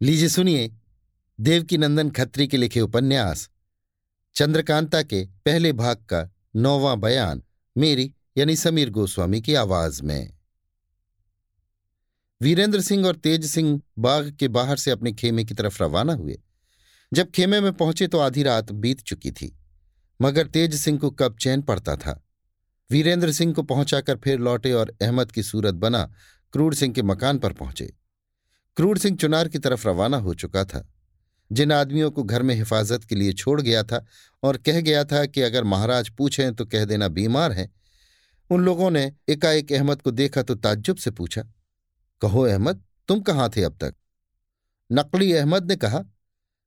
लीजिए सुनिए देवकी नंदन खत्री के लिखे उपन्यास, चंद्रकांता के पहले भाग का नौवां बयान, मेरी यानी समीर गोस्वामी की आवाज़ में। वीरेंद्र सिंह और तेज सिंह बाग के बाहर से अपने खेमे की तरफ़ रवाना हुए। जब खेमे में पहुँचे तो आधी रात बीत चुकी थी, मगर तेज सिंह को कब चैन पड़ता था? वीरेंद्र सिंह को पहुंचाकर फिर लौटे और अहमद की सूरत बना क्रूर सिंह के मकान पर पहुँचे। क्रूर सिंह चुनार की तरफ़ रवाना हो चुका था। जिन आदमियों को घर में हिफाजत के लिए छोड़ गया था और कह गया था कि अगर महाराज पूछें तो कह देना बीमार है, उन लोगों ने एकाएक अहमद को देखा तो ताज्जुब से पूछा, कहो अहमद, तुम कहाँ थे अब तक? नकली अहमद ने कहा,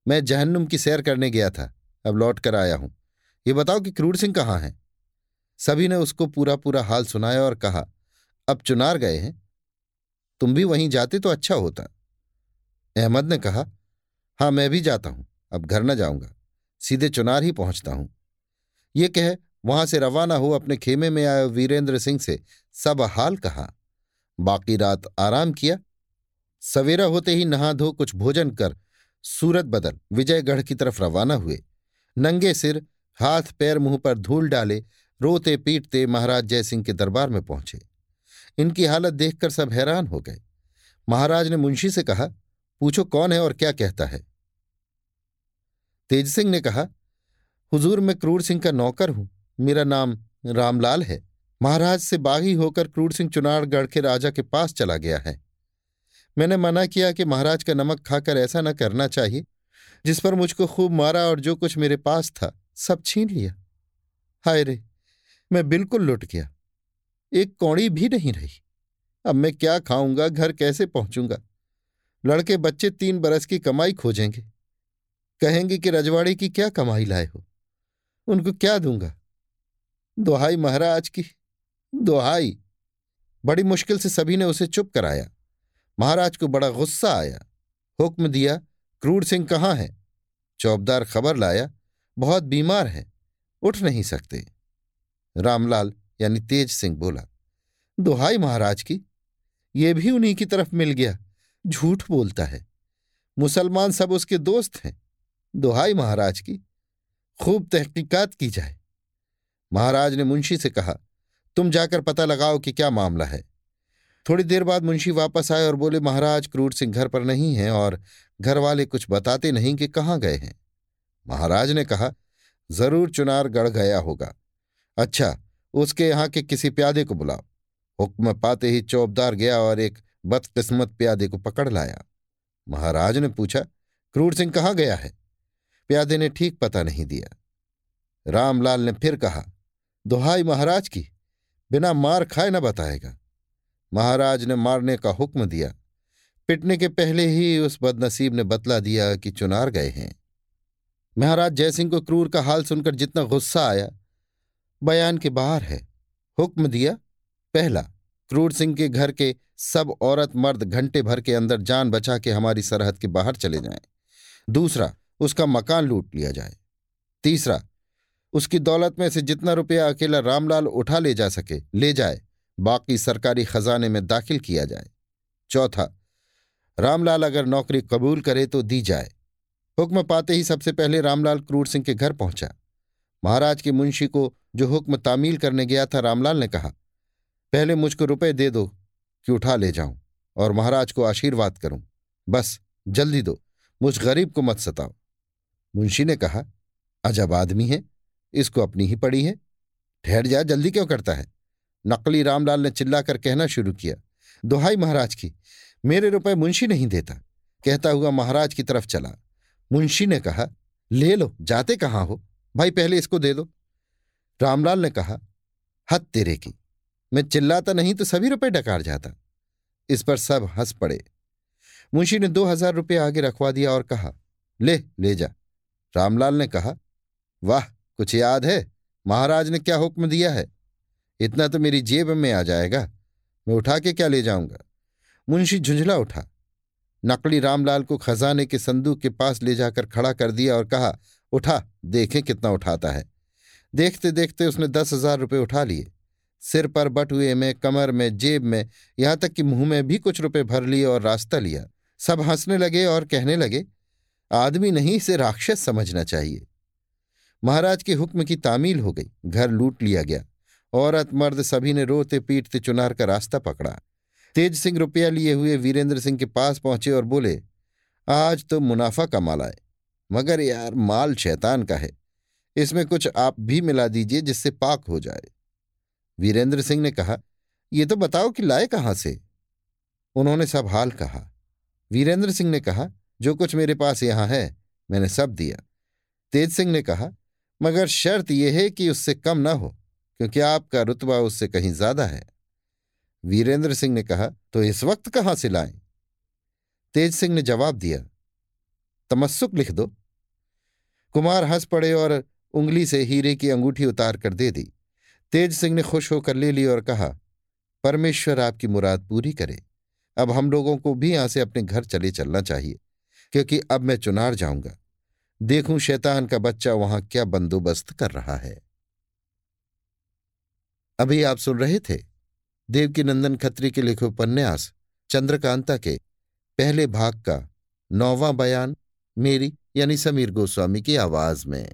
मैं जहन्नुम की सैर करने गया था, अब लौट कर आया हूँ। ये बताओ कि क्रूर सिंह कहाँ हैं? सभी ने उसको पूरा पूरा हाल सुनाया और कहा, अब चुनार गए हैं। तुम भी वहीं जाते तो अच्छा होता। अहमद ने कहा, हाँ, मैं भी जाता हूँ। अब घर न जाऊँगा। सीधे चुनार ही पहुँचता हूँ। ये कह वहाँ से रवाना हो अपने खेमे में आए वीरेंद्र सिंह से सब हाल कहा। बाकी रात आराम किया। सवेरा होते ही नहा धो कुछ भोजन कर सूरत बदल विजयगढ़ की तरफ़ रवाना हुए। नंगे सिर, हाथ पैर मुँह पर धूल डाले, रोते पीटते महाराज जयसिंह के दरबार में पहुँचे। इनकी हालत देखकर सब हैरान हो गए। महाराज ने मुंशी से कहा पूछो कौन है और क्या कहता है? तेज सिंह ने कहा, हुजूर, मैं क्रूर सिंह का नौकर हूँ। मेरा नाम रामलाल है। महाराज से बागी होकर क्रूर सिंह चुनारगढ़ के राजा के पास चला गया है। मैंने मना किया कि महाराज का नमक खाकर ऐसा न करना चाहिए, जिस पर मुझको खूब मारा और जो कुछ मेरे पास था, सब छीन लिया। हाय रे, मैं बिल्कुल लुट गया। एक कौड़ी भी नहीं रही। अब मैं क्या खाऊँगा, घर कैसे पहुंचूँगा? लड़के बच्चे तीन बरस की कमाई खोजेंगे। कहेंगे कि, रजवाड़ी की क्या कमाई लाए हो? उनको क्या दूँगा? दोहाई महाराज की, दोहाई। बड़ी मुश्किल से सभी ने उसे चुप कराया। महाराज को बड़ा गुस्सा आया। हुक्म दिया, क्रूर सिंह कहाँ है? चौबदार खबर लाया, बहुत बीमार है, उठ नहीं सकते। रामलाल, यानी तेज सिंह बोला, दोहाई महाराज की, ये भी उन्हीं की तरफ़ मिल गया। झूठ बोलता है। मुसलमान सब उसके दोस्त हैं। दोहाई महाराज की। खूब तहकीकात की जाए। महाराज ने मुंशी से कहा, तुम जाकर पता लगाओ कि क्या मामला है। थोड़ी देर बाद मुंशी वापस आए और बोले, महाराज क्रूर सिंह घर पर नहीं हैं और घर वाले कुछ बताते नहीं कि कहाँ गए हैं। महाराज ने कहा, ज़रूर चुनार गढ़ गया होगा। अच्छा उसके यहाँ के किसी प्यादे को बुलाओ। हुक्म पाते ही चौबदार गया और एक बदकिस्मत प्यादे को पकड़ लाया। महाराज ने पूछा, क्रूर सिंह कहाँ गया है? प्यादे ने ठीक पता नहीं दिया। रामलाल ने फिर कहा, दोहाई महाराज की, बिना मार खाए न बताएगा। महाराज ने मारने का हुक्म दिया। पिटने के पहले ही उस बदनसीब ने बतला दिया कि चुनार गए हैं। महाराज जयसिंह को क्रूर का हाल सुनकर जितना गुस्सा आया, बयान के बाहर है। हुक्म दिया, पहला, क्रूर सिंह के घर के सब औरत मर्द घंटे भर के अंदर जान बचा के हमारी सरहद के बाहर चले जाएँ। दूसरा, उसका मकान लूट लिया जाए। तीसरा, उसकी दौलत में से जितना रुपया अकेला रामलाल उठा ले जा सके, ले जाए, बाकी सरकारी खजाने में दाखिल किया जाए। चौथा, रामलाल अगर नौकरी कबूल करे तो दी जाए। हुक्म पाते ही सबसे पहले रामलाल क्रूर सिंह के घर पहुँचा। महाराज के मुंशी को जो हुक्म तामील करने गया था, रामलाल ने कहा, पहले मुझको रुपए दे दो कि उठा ले जाऊँ और महाराज को आशीर्वाद करूँ। बस, जल्दी दो, मुझ गरीब को मत सताओ। मुंशी ने कहा, अजब आदमी है, इसको अपनी ही पड़ी है। ठहर जा, जल्दी क्यों करता है? नकली रामलाल ने चिल्लाकर कहना शुरू किया, दोहाई महाराज की, मेरे रुपए मुंशी नहीं देता। कहता हुआ महाराज की तरफ़ चला। मुंशी ने कहा, ले लो, जाते कहाँ हो? भाई पहले इसको दे दो। रामलाल ने कहा, हद तेरे की, मैं चिल्लाता नहीं तो सभी रुपए डकार जाता। इस पर सब हंस पड़े। मुंशी ने दो हज़ार रुपये आगे रखवा दिया और कहा, ले ले जा। रामलाल ने कहा, वाह, कुछ याद है। महाराज ने क्या हुक्म दिया है? इतना तो मेरी जेब में आ जाएगा। मैं उठा के क्या ले जाऊँगा? मुंशी झुंझला उठा। नकली रामलाल को खजाने के संदूक के पास ले जाकर खड़ा कर दिया और कहा, उठा, देखें कितना उठाता है। देखते देखते उसने दस हज़ार रुपये उठा लिए। सिर पर बटुए में कमर में, जेब में, यहाँ तक कि मुँह में भी कुछ रुपए भर लिए और रास्ता लिया। सब हंसने लगे और कहने लगे, आदमी नहीं, इसे राक्षस समझना चाहिए। महाराज के हुक्म की तामील हो गई। घर लूट लिया गया। औरत, मर्द सभी ने रोते पीटते चुनार का रास्ता पकड़ा। तेज सिंह रुपया लिए हुए वीरेंद्र सिंह के पास पहुँचे और बोले, आज तो मुनाफा कमा लाए मगर यार, माल शैतान का है। इसमें कुछ आप भी मिला दीजिए जिससे पाक हो जाए। वीरेंद्र सिंह ने कहा, ये तो बताओ कि लाए कहाँ से? उन्होंने सब हाल कहा। वीरेंद्र सिंह ने कहा, जो कुछ मेरे पास यहाँ है, मैंने सब दिया। तेज सिंह ने कहा, मगर शर्त यह है कि उससे कम ना हो, क्योंकि आपका रुतबा उससे कहीं ज़्यादा है। वीरेंद्र सिंह ने कहा तो इस वक्त कहाँ से लाएँ? तेज सिंह ने जवाब दिया, तमस्सुक लिख दो। कुमार हंस पड़े और उंगली से हीरे की अंगूठी उतार कर दे दी। तेज सिंह ने खुश होकर ले ली और कहा, परमेश्वर आपकी मुराद पूरी करे। अब हम लोगों को भी यहाँ से अपने घर चले चलना चाहिए, क्योंकि अब मैं चुनार जाऊँगा। देखूँ शैतान का बच्चा वहाँ क्या बंदोबस्त कर रहा है। अभी आप सुन रहे थे देवकी नंदन खत्री के लिखे उपन्यास, चंद्रकांता के पहले भाग का नौवां बयान, मेरी यानी समीर गोस्वामी की आवाज़ में।